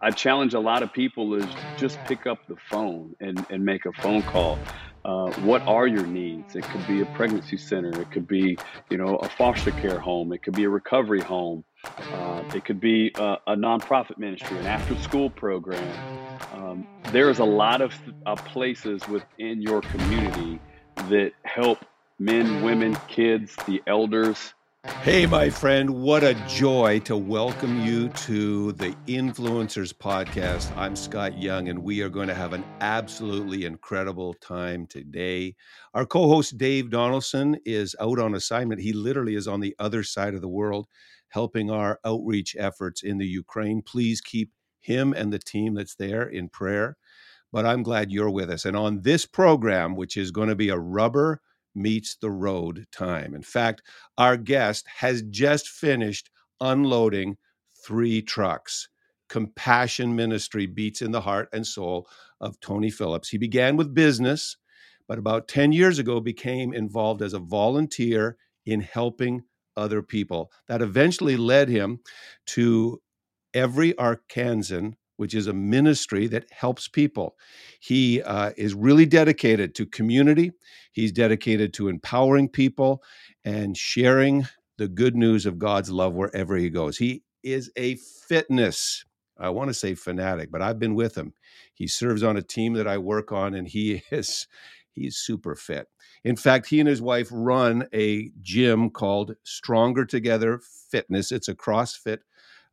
I challenge a lot of people is just pick up the phone and, and make a phone call. Uh, what are your needs? It could be a pregnancy center. It could be, you know, a foster care home. It could be a recovery home. Uh, it could be a, a, nonprofit ministry, an after-school program. Um, there's a lot of uh, places within your community that help men, women, kids, the elders Hey, my friend, what a joy to welcome you to the Influencers Podcast. I'm Scott Young, and we are going to have an absolutely incredible time today. Our co host, Dave Donaldson, is out on assignment. He literally is on the other side of the world helping our outreach efforts in the Ukraine. Please keep him and the team that's there in prayer. But I'm glad you're with us. And on this program, which is going to be a rubber meets the road time. In fact, our guest has just finished unloading three trucks. Compassion Ministry beats in the heart and soul of Tony Phillips. He began with business, but about 10 years ago became involved as a volunteer in helping other people. That eventually led him to every Arkansan which is a ministry that helps people. He uh, is really dedicated to community, he's dedicated to empowering people and sharing the good news of God's love wherever he goes. He is a fitness, I want to say fanatic, but I've been with him. He serves on a team that I work on, and he is. He's super fit. In fact, he and his wife run a gym called Stronger Together Fitness. It's a CrossFit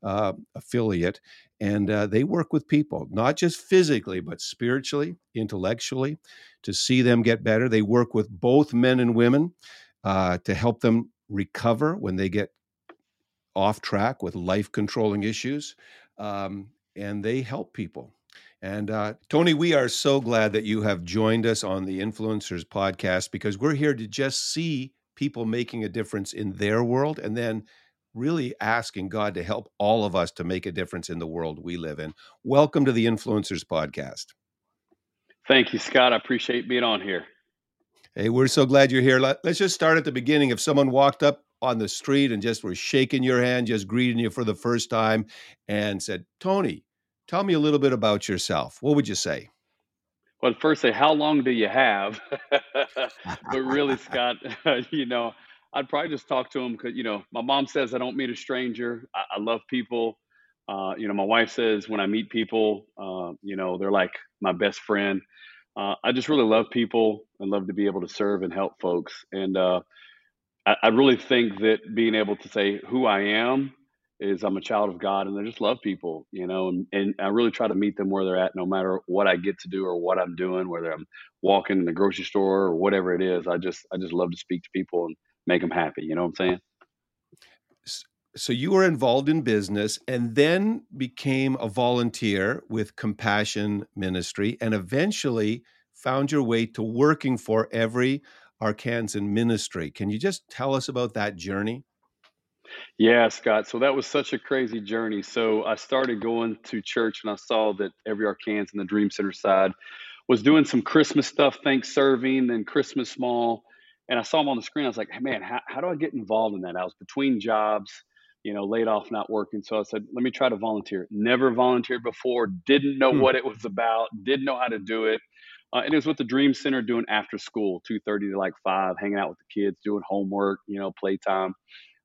uh, affiliate, and uh, they work with people, not just physically, but spiritually, intellectually, to see them get better. They work with both men and women uh, to help them recover when they get off track with life controlling issues. Um, and they help people. And uh, Tony, we are so glad that you have joined us on the Influencers podcast because we're here to just see people making a difference in their world and then really asking God to help all of us to make a difference in the world we live in. Welcome to the Influencers Podcast. Thank you, Scott. I appreciate being on here. Hey, we're so glad you're here. Let's just start at the beginning. If someone walked up on the street and just were shaking your hand, just greeting you for the first time, and said, Tony, tell me a little bit about yourself, what would you say? Well, first say, how long do you have? but really, Scott, you know, I'd probably just talk to them because you know my mom says I don't meet a stranger. I, I love people. Uh, you know, my wife says when I meet people, uh, you know, they're like my best friend. Uh, I just really love people and love to be able to serve and help folks. And uh, I, I, really think that being able to say who I am is I'm a child of God and I just love people, you know, and, and I really try to meet them where they're at, no matter what I get to do or what I'm doing, whether I'm walking in the grocery store or whatever it is. I just I just love to speak to people and make them happy. You know what I'm saying? So you were involved in business and then became a volunteer with Compassion Ministry and eventually found your way to working for every Arkansan ministry. Can you just tell us about that journey? Yeah, Scott. So that was such a crazy journey. So I started going to church and I saw that every Arkansan the Dream Center side was doing some Christmas stuff, thanks serving and Christmas small and I saw him on the screen. I was like, hey, man, how, how do I get involved in that? I was between jobs, you know, laid off, not working. So I said, let me try to volunteer. Never volunteered before, didn't know hmm. what it was about, didn't know how to do it. Uh, and it was with the Dream Center doing after school, 2.30 to like 5, hanging out with the kids, doing homework, you know, playtime.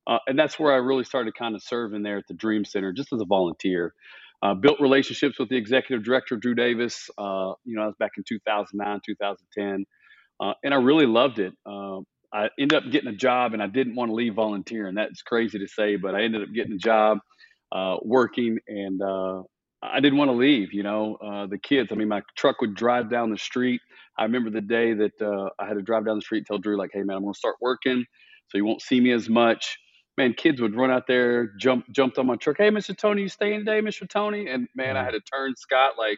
Uh, and that's where I really started kind of serving there at the Dream Center, just as a volunteer. Uh, built relationships with the executive director, Drew Davis. Uh, you know, I was back in 2009, 2010 uh, and I really loved it. Uh, I ended up getting a job, and I didn't want to leave volunteering. That's crazy to say, but I ended up getting a job uh, working, and uh, I didn't want to leave. You know, uh, the kids. I mean, my truck would drive down the street. I remember the day that uh, I had to drive down the street, and tell Drew like, "Hey, man, I'm going to start working, so you won't see me as much." Man, kids would run out there, jump, jumped on my truck. Hey, Mr. Tony, you staying today, Mr. Tony? And man, I mm-hmm. had to turn Scott like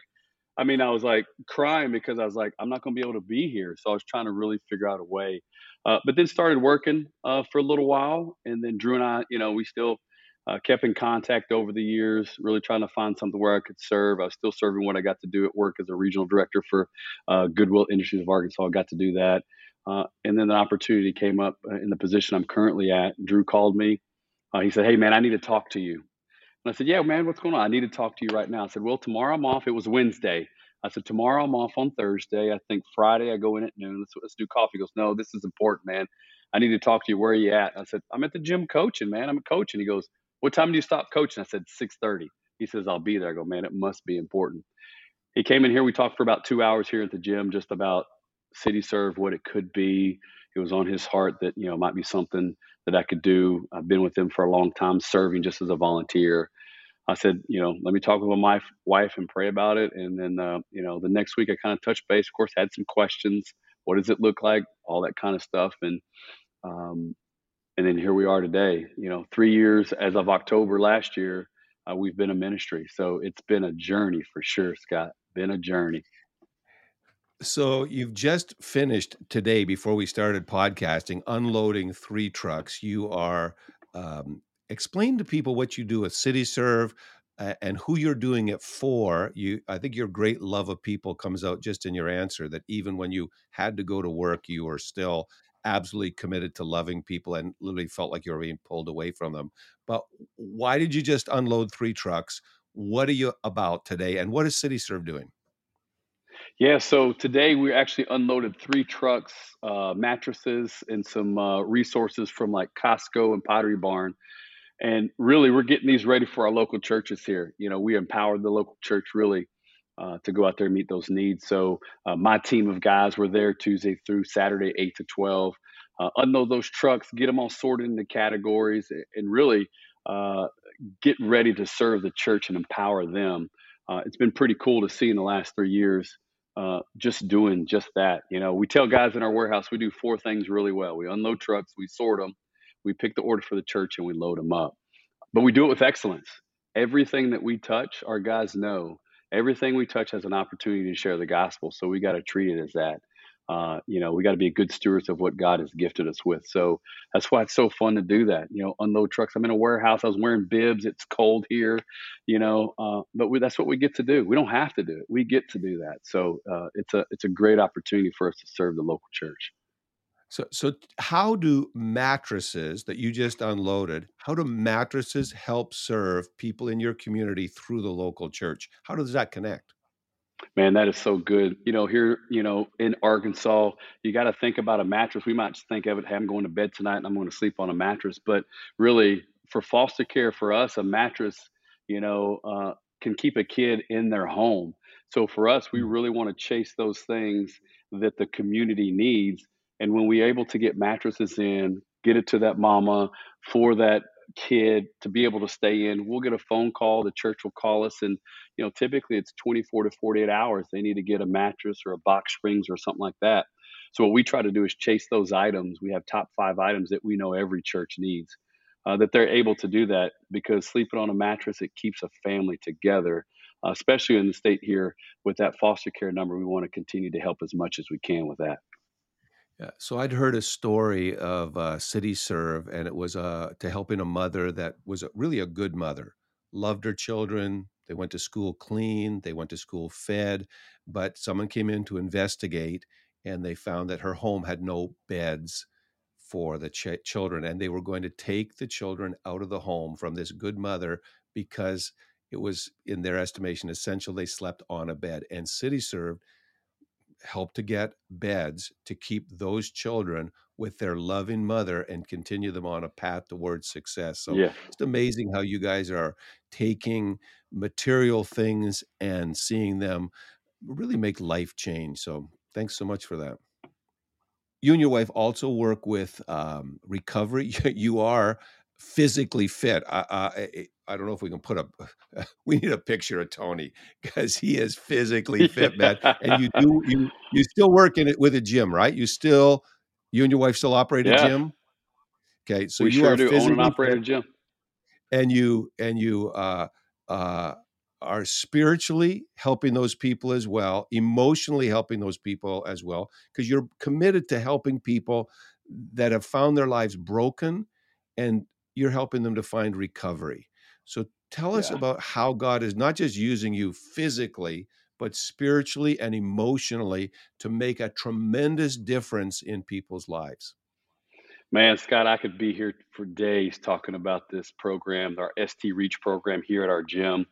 I mean, I was like crying because I was like, I'm not going to be able to be here. So I was trying to really figure out a way. Uh, but then started working uh, for a little while, and then Drew and I, you know, we still uh, kept in contact over the years, really trying to find something where I could serve. I was still serving what I got to do at work as a regional director for uh, Goodwill Industries of Arkansas. I got to do that, uh, and then the opportunity came up uh, in the position I'm currently at. Drew called me. he said, "Hey, man, I need to talk to you." And I said, Yeah, man, what's going on? I need to talk to you right now. I said, Well, tomorrow I'm off. It was Wednesday. I said, Tomorrow I'm off on Thursday. I think Friday I go in at noon. Let's, let's do coffee. He goes, No, this is important, man. I need to talk to you. Where are you at? I said, I'm at the gym coaching, man. I'm a coach. And he goes, What time do you stop coaching? I said, 6:30. He says, I'll be there. I go, man, it must be important. He came in here. We talked for about two hours here at the gym, just about City Serve, what it could be. It was on his heart that, you know, might be something that I could do. I've been with them for a long time, serving just as a volunteer. I said, you know, let me talk with my wife and pray about it. And then, uh, you know, the next week I kind of touched base. Of course, had some questions. What does it look like? All that kind of stuff. And um, and then here we are today. You know, three years as of October last year, uh, we've been a ministry. So it's been a journey for sure, Scott. Been a journey. So you've just finished today before we started podcasting, unloading three trucks. You are um, explain to people what you do at City Serve uh, and who you're doing it for. You, I think your great love of people comes out just in your answer. That even when you had to go to work, you were still absolutely committed to loving people and literally felt like you were being pulled away from them. But why did you just unload three trucks? What are you about today? And what is City Serve doing? Yeah, so today we actually unloaded three trucks, uh, mattresses, and some uh, resources from like Costco and Pottery Barn. And really, we're getting these ready for our local churches here. You know, we empowered the local church really uh, to go out there and meet those needs. So uh, my team of guys were there Tuesday through Saturday, eight to twelve. Uh, unload those trucks, get them all sorted into categories, and really uh, get ready to serve the church and empower them. It's been pretty cool to see in the last three years. Uh, just doing just that, you know, we tell guys in our warehouse we do four things really well. We unload trucks, we sort them, we pick the order for the church, and we load them up. But we do it with excellence. Everything that we touch, our guys know everything we touch has an opportunity to share the gospel. So we got to treat it as that. Uh, you know, we got to be good stewards of what God has gifted us with. So that's why it's so fun to do that. You know, unload trucks. I'm in a warehouse. I was wearing bibs. It's cold here. You know, uh, but we, that's what we get to do. We don't have to do it. We get to do that. So uh, it's a it's a great opportunity for us to serve the local church. So, so how do mattresses that you just unloaded? How do mattresses help serve people in your community through the local church? How does that connect? Man, that is so good. You know, here, you know, in Arkansas, you got to think about a mattress. We might just think of it, hey, I'm going to bed tonight and I'm going to sleep on a mattress. But really, for foster care, for us, a mattress, you know, uh, can keep a kid in their home. So for us, we really want to chase those things that the community needs. And when we're able to get mattresses in, get it to that mama for that kid to be able to stay in. We'll get a phone call. The church will call us, and you know, typically it's 24 to 48 hours. They need to get a mattress or a box springs or something like that. So what we try to do is chase those items. We have top five items that we know every church needs. Uh, that they're able to do that because sleeping on a mattress it keeps a family together, uh, especially in the state here with that foster care number. We want to continue to help as much as we can with that. Yeah. So I'd heard a story of uh, City Serve, and it was uh, to helping a mother that was a, really a good mother, loved her children. They went to school clean, they went to school fed, but someone came in to investigate, and they found that her home had no beds for the ch- children, and they were going to take the children out of the home from this good mother because it was, in their estimation, essential they slept on a bed. And City Serve help to get beds to keep those children with their loving mother and continue them on a path towards success. So yeah. it's amazing how you guys are taking material things and seeing them really make life change. So thanks so much for that. You and your wife also work with um, recovery. you are physically fit. I, I, I don't know if we can put a. We need a picture of Tony because he is physically fit, man. And you do you you still work in it with a gym, right? You still you and your wife still operate yeah. a gym. Okay, so we you sure are do own and operate a gym, and you and you uh, uh, are spiritually helping those people as well, emotionally helping those people as well, because you're committed to helping people that have found their lives broken and you're helping them to find recovery. So tell us yeah. about how God is not just using you physically, but spiritually and emotionally to make a tremendous difference in people's lives. Man, Scott, I could be here for days talking about this program, our ST Reach program here at our gym.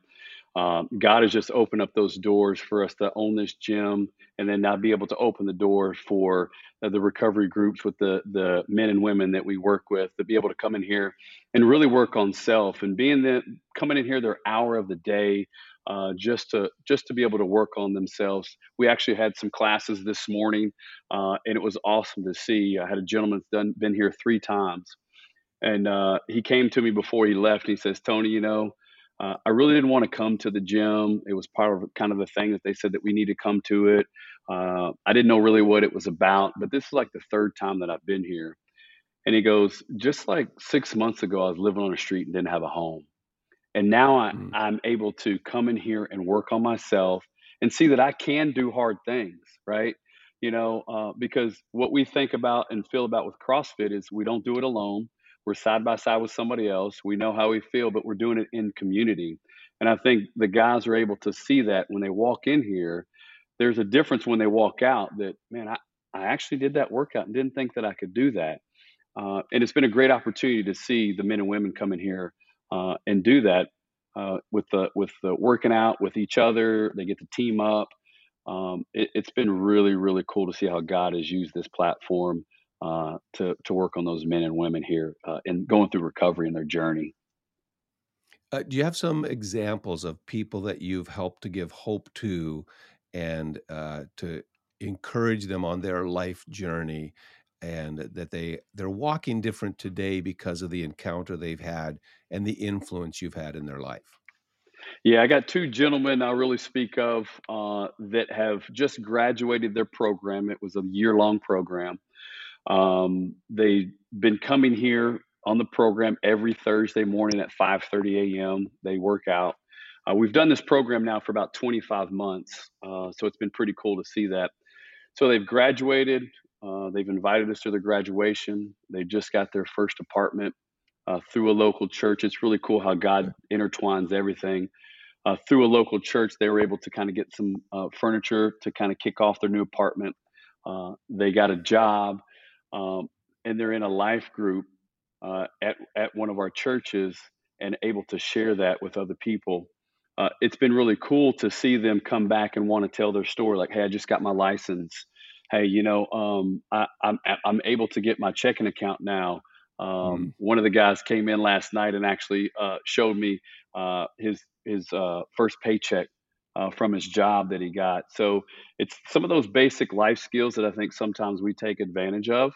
Um, God has just opened up those doors for us to own this gym and then now be able to open the doors for uh, the recovery groups with the, the men and women that we work with to be able to come in here and really work on self and being the, coming in here their hour of the day uh, just to just to be able to work on themselves. We actually had some classes this morning, uh, and it was awesome to see. I had a gentleman that's done been here three times, and uh, he came to me before he left. And he says, "Tony, you know, uh, I really didn't want to come to the gym. It was part of kind of the thing that they said that we need to come to it. Uh, I didn't know really what it was about, but this is like the third time that I've been here. And he goes, just like six months ago, I was living on the street and didn't have a home. And now I, mm. I'm able to come in here and work on myself and see that I can do hard things, right? You know, uh, because what we think about and feel about with CrossFit is we don't do it alone we're side by side with somebody else. We know how we feel, but we're doing it in community. And I think the guys are able to see that when they walk in here. There's a difference when they walk out that, man, I, I actually did that workout and didn't think that I could do that. Uh, and it's been a great opportunity to see the men and women come in here uh, and do that uh, with the with the working out with each other. They get to team up. Um, it, has been really really cool to see how God has used this platform uh, to to work on those men and women here uh, and going through recovery in their journey. Uh, do you have some examples of people that you've helped to give hope to, and uh, to encourage them on their life journey, and that they they're walking different today because of the encounter they've had and the influence you've had in their life? Yeah, I got two gentlemen I'll really speak of uh, that have just graduated their program. It was a year long program. Um, they've been coming here on the program every Thursday morning at 5:30 a.m. They work out. Uh, we've done this program now for about 25 months, uh, so it's been pretty cool to see that. So they've graduated. Uh, they've invited us to their graduation. They just got their first apartment uh, through a local church. It's really cool how God intertwines everything. Uh, through a local church, they were able to kind of get some uh, furniture to kind of kick off their new apartment. they got a job um, and they're in a life group uh, at at one of our churches and able to share that with other people. Uh, it's been really cool to see them come back and want to tell their story. Like, hey, I just got my license. Hey, you know, um, I, am I'm, I'm able to get my checking account now. Um, mm. One of the guys came in last night and actually uh, showed me uh, his his uh, first paycheck uh, from his job that he got. So it's some of those basic life skills that I think sometimes we take advantage of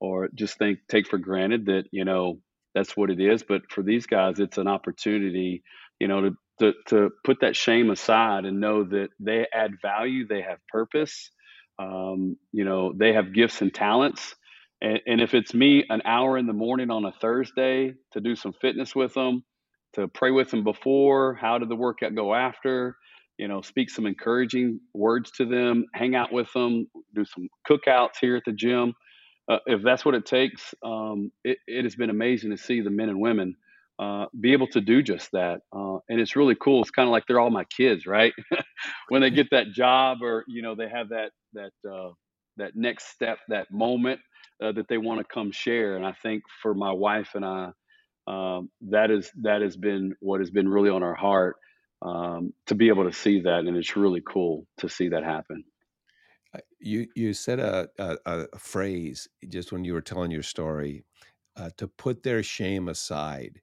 or just think take for granted that you know that's what it is but for these guys it's an opportunity you know to to, to put that shame aside and know that they add value they have purpose um, you know they have gifts and talents and, and if it's me an hour in the morning on a thursday to do some fitness with them to pray with them before how did the workout go after you know speak some encouraging words to them hang out with them do some cookouts here at the gym uh, if that's what it takes, um, it, it, has been amazing to see the men and women uh, be able to do just that. Uh, and it's really cool. It's kind of like they're all my kids, right? when they get that job or, you know, they have that, that, uh, that next step, that moment uh, that they want to come share. And I think for my wife and I, um, that is, that has been what has been really on our heart um, to be able to see that. And it's really cool to see that happen. You you said a, a, a phrase just when you were telling your story uh, to put their shame aside,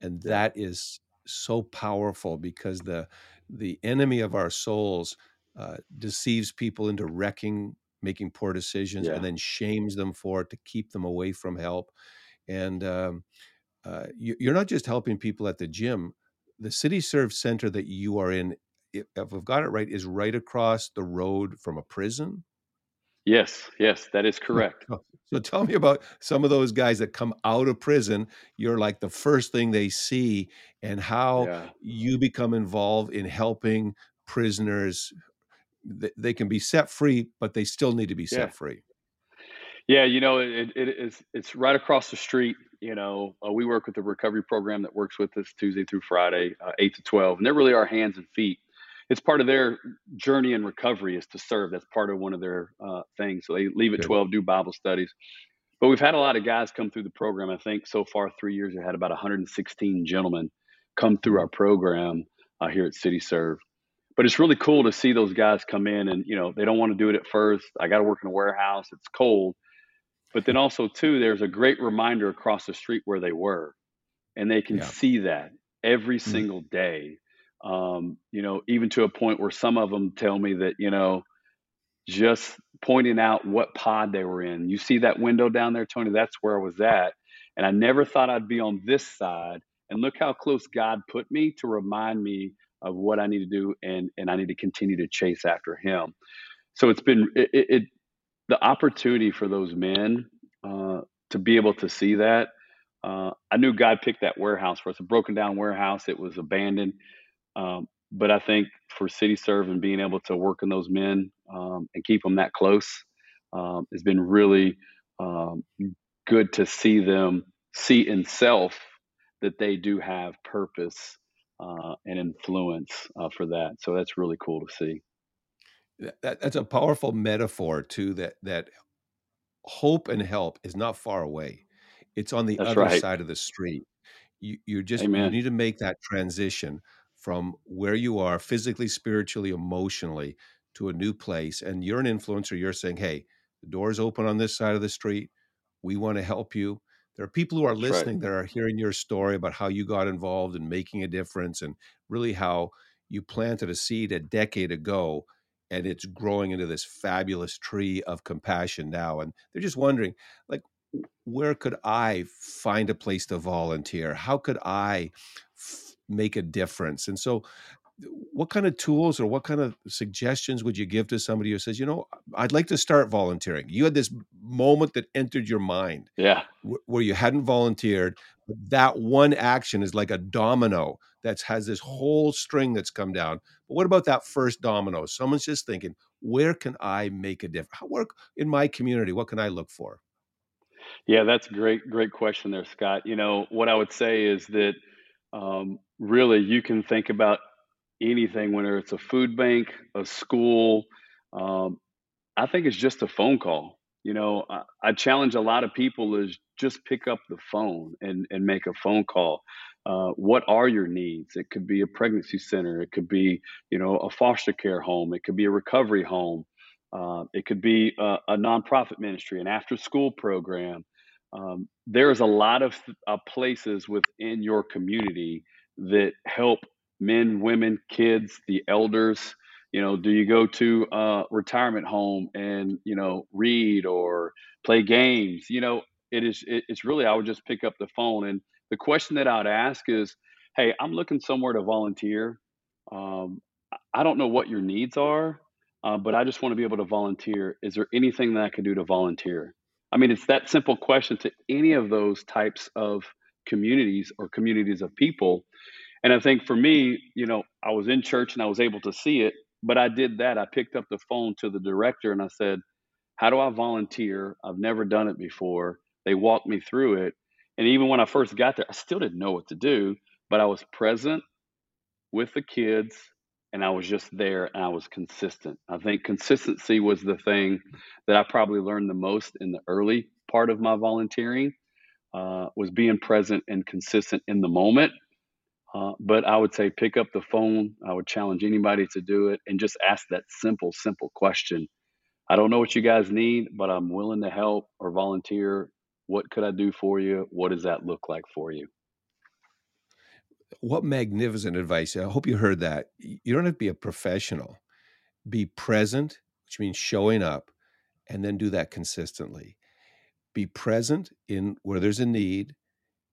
and that is so powerful because the the enemy of our souls uh, deceives people into wrecking, making poor decisions, and then shames them for it to keep them away from help. And um, uh, you, you're not just helping people at the gym. The City Serve Center that you are in if I've got it right, is right across the road from a prison. Yes, yes, that is correct. So tell me about some of those guys that come out of prison. You're like the first thing they see, and how Yeah. you become involved in helping prisoners. They can be set free, but they still need to be Yeah. set free. Yeah, you know, it, it is it's right across the street. You know, uh, we work with the recovery program that works with us Tuesday through Friday, uh, eight to twelve, and they're really our hands and feet it's part of their journey and recovery is to serve. That's part of one of their uh, things. So they leave at 12, do Bible studies. but we've had a lot of guys come through the program. I think so far, three years, we've had about 116 gentlemen come through our program uh, here at City Serve. But it's really cool to see those guys come in and, you know, they don't want to do it at first. I got to work in a warehouse, it's cold. But then also, too, there's a great reminder across the street where they were. And they can yeah. see that every mm-hmm. single day. Um, you know, even to a point where some of them tell me that, you know, just pointing out what pod they were in. You see that window down there, Tony? That's where I was at. And I never thought I'd be on this side. And look how close God put me to remind me of what I need to do, and and I need to continue to chase after Him. So it's been it, it the opportunity for those men uh, to be able to see that. Uh, I knew God picked that warehouse for us, a broken down warehouse. It was abandoned. Um, but I think for City Serve and being able to work in those men um, and keep them that close um, has been really um, good to see them see in self that they do have purpose uh, and influence uh, for that. So that's really cool to see. That, that's a powerful metaphor too. That that hope and help is not far away; it's on the that's other right. side of the street. You you just Amen. you need to make that transition from where you are physically, spiritually, emotionally to a new place. And you're an influencer. You're saying, "Hey, the door's open on this side of the street. We want to help you." there are people who are listening right. that are hearing your story about how you got involved and making a difference and really how you planted a seed a decade ago and it's growing into this fabulous tree of compassion now and they're just wondering like where could i find a place to volunteer? How could i f- make a difference? And so what kind of tools or what kind of suggestions would you give to somebody who says, you know, I'd like to start volunteering? You had this moment that entered your mind, yeah, where you hadn't volunteered, but that one action is like a domino that has this whole string that's come down. But what about that first domino? Someone's just thinking, where can I make a difference? How work in my community? What can I look for? Yeah, that's a great, great question there, Scott. You know, what I would say is that um, really you can think about anything, whether it's a food bank, a school. Um, I think it's just a phone call. You know, I, I, challenge a lot of people is just pick up the phone and, and make a phone call. Uh, what are your needs? It could be a pregnancy center. It could be, you know, a foster care home. It could be a recovery home. Uh, it could be a, a, nonprofit ministry, an after school program. Um, there's a lot of uh, places within your community that help men, women, kids, the elders. You know, do you go to a retirement home and you know read or play games? You know, it is. It, it's really. I would just pick up the phone and the question that I'd ask is, "Hey, I'm looking somewhere to volunteer. Um, I don't know what your needs are, uh, but I just want to be able to volunteer. Is there anything that I can do to volunteer?" I mean, it's that simple question to any of those types of communities or communities of people. And I think for me, you know, I was in church and I was able to see it, but I did that. I picked up the phone to the director and I said, How do I volunteer? I've never done it before. They walked me through it. And even when I first got there, I still didn't know what to do, but I was present with the kids and I was just there and I was consistent. I think consistency was the thing that I probably learned the most in the early part of my volunteering uh, was being present and consistent in the moment uh, but I would say pick up the phone. I would challenge anybody to do it and just ask that simple, simple question. I don't know what you guys need, but I'm willing to help or volunteer. What could I do for you? What does that look like for you? What magnificent advice. I hope you heard that. You don't have to be a professional. Be present, which means showing up, and then do that consistently. Be present in where there's a need.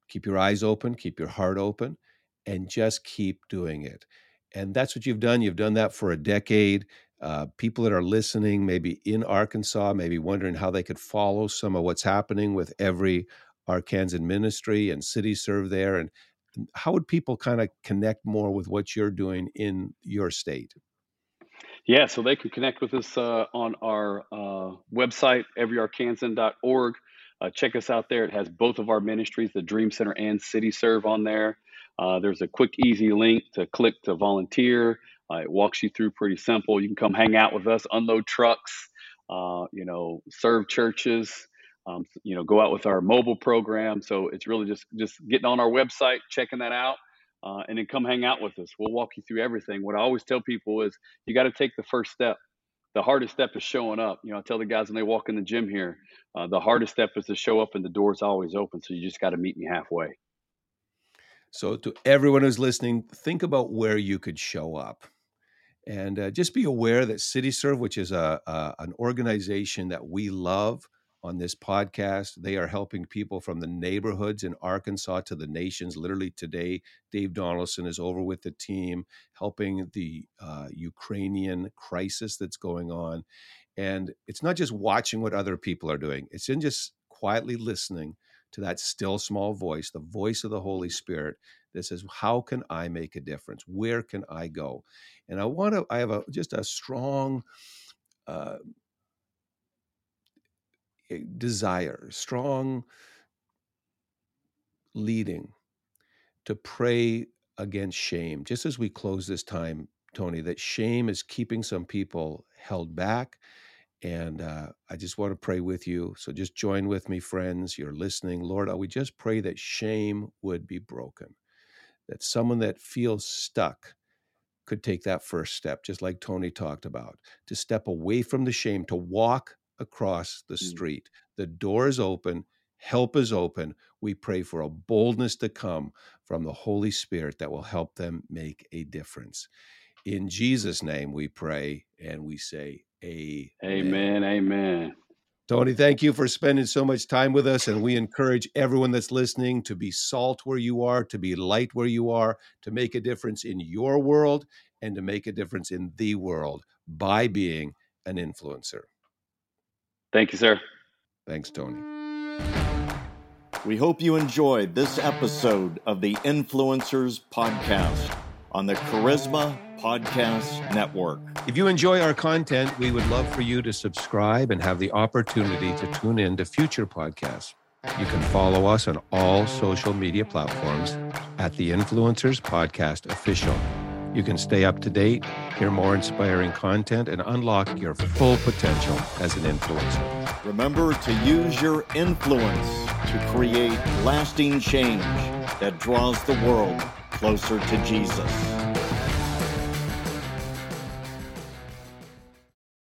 Keep your eyes open, keep your heart open and just keep doing it. And that's what you've done. You've done that for a decade. Uh, people that are listening, maybe in Arkansas, maybe wondering how they could follow some of what's happening with every Arkansan ministry and city serve there. And how would people kind of connect more with what you're doing in your state? Yeah, so they can connect with us uh, on our uh, website, everyarkansan.org. Uh, check us out there. It has both of our ministries, the Dream Center and City Serve, on there. Uh, there's a quick, easy link to click to volunteer. Uh, it walks you through pretty simple. You can come hang out with us, unload trucks, uh, you know, serve churches. Um, you know, go out with our mobile program. So it's really just just getting on our website, checking that out, uh, and then come hang out with us. We'll walk you through everything. What I always tell people is you got to take the first step. The hardest step is showing up. You know, I tell the guys when they walk in the gym here, uh, the hardest step is to show up, and the door's always open. So you just got to meet me halfway. So, to everyone who's listening, think about where you could show up. And uh, just be aware that CityServe, which is a, a, an organization that we love on this podcast, they are helping people from the neighborhoods in Arkansas to the nations. Literally today, Dave Donaldson is over with the team helping the uh, Ukrainian crisis that's going on. And it's not just watching what other people are doing, it's in just quietly listening to that still small voice, the voice of the Holy Spirit that says, How can I make a difference? Where can I go? And I want to, I have a, just a strong uh, eh, desire, strong leading to pray against shame. Just as we close this time, Tony, that shame is keeping some people held back and uh, I just want to pray with you. So just join with me, friends. You're listening. Lord, we just pray that shame would be broken, that someone that feels stuck could take that first step, just like Tony talked about, to step away from the shame, to walk across the mm. street. The door is open, help is open. We pray for a boldness to come from the Holy Spirit that will help them make a difference. In Jesus' name we pray and we say, Amen. Amen. Amen. Tony, thank you for spending so much time with us. And we encourage everyone that's listening to be salt where you are, to be light where you are, to make a difference in your world and to make a difference in the world by being an influencer. Thank you, sir. Thanks, Tony. We hope you enjoyed this episode of the Influencers Podcast on the Charisma Podcast Network. If you enjoy our content, we would love for you to subscribe and have the opportunity to tune in to future podcasts. You can follow us on all social media platforms at the Influencers Podcast Official. You can stay up to date, hear more inspiring content, and unlock your full potential as an influencer. Remember to use your influence to create lasting change that draws the world closer to Jesus.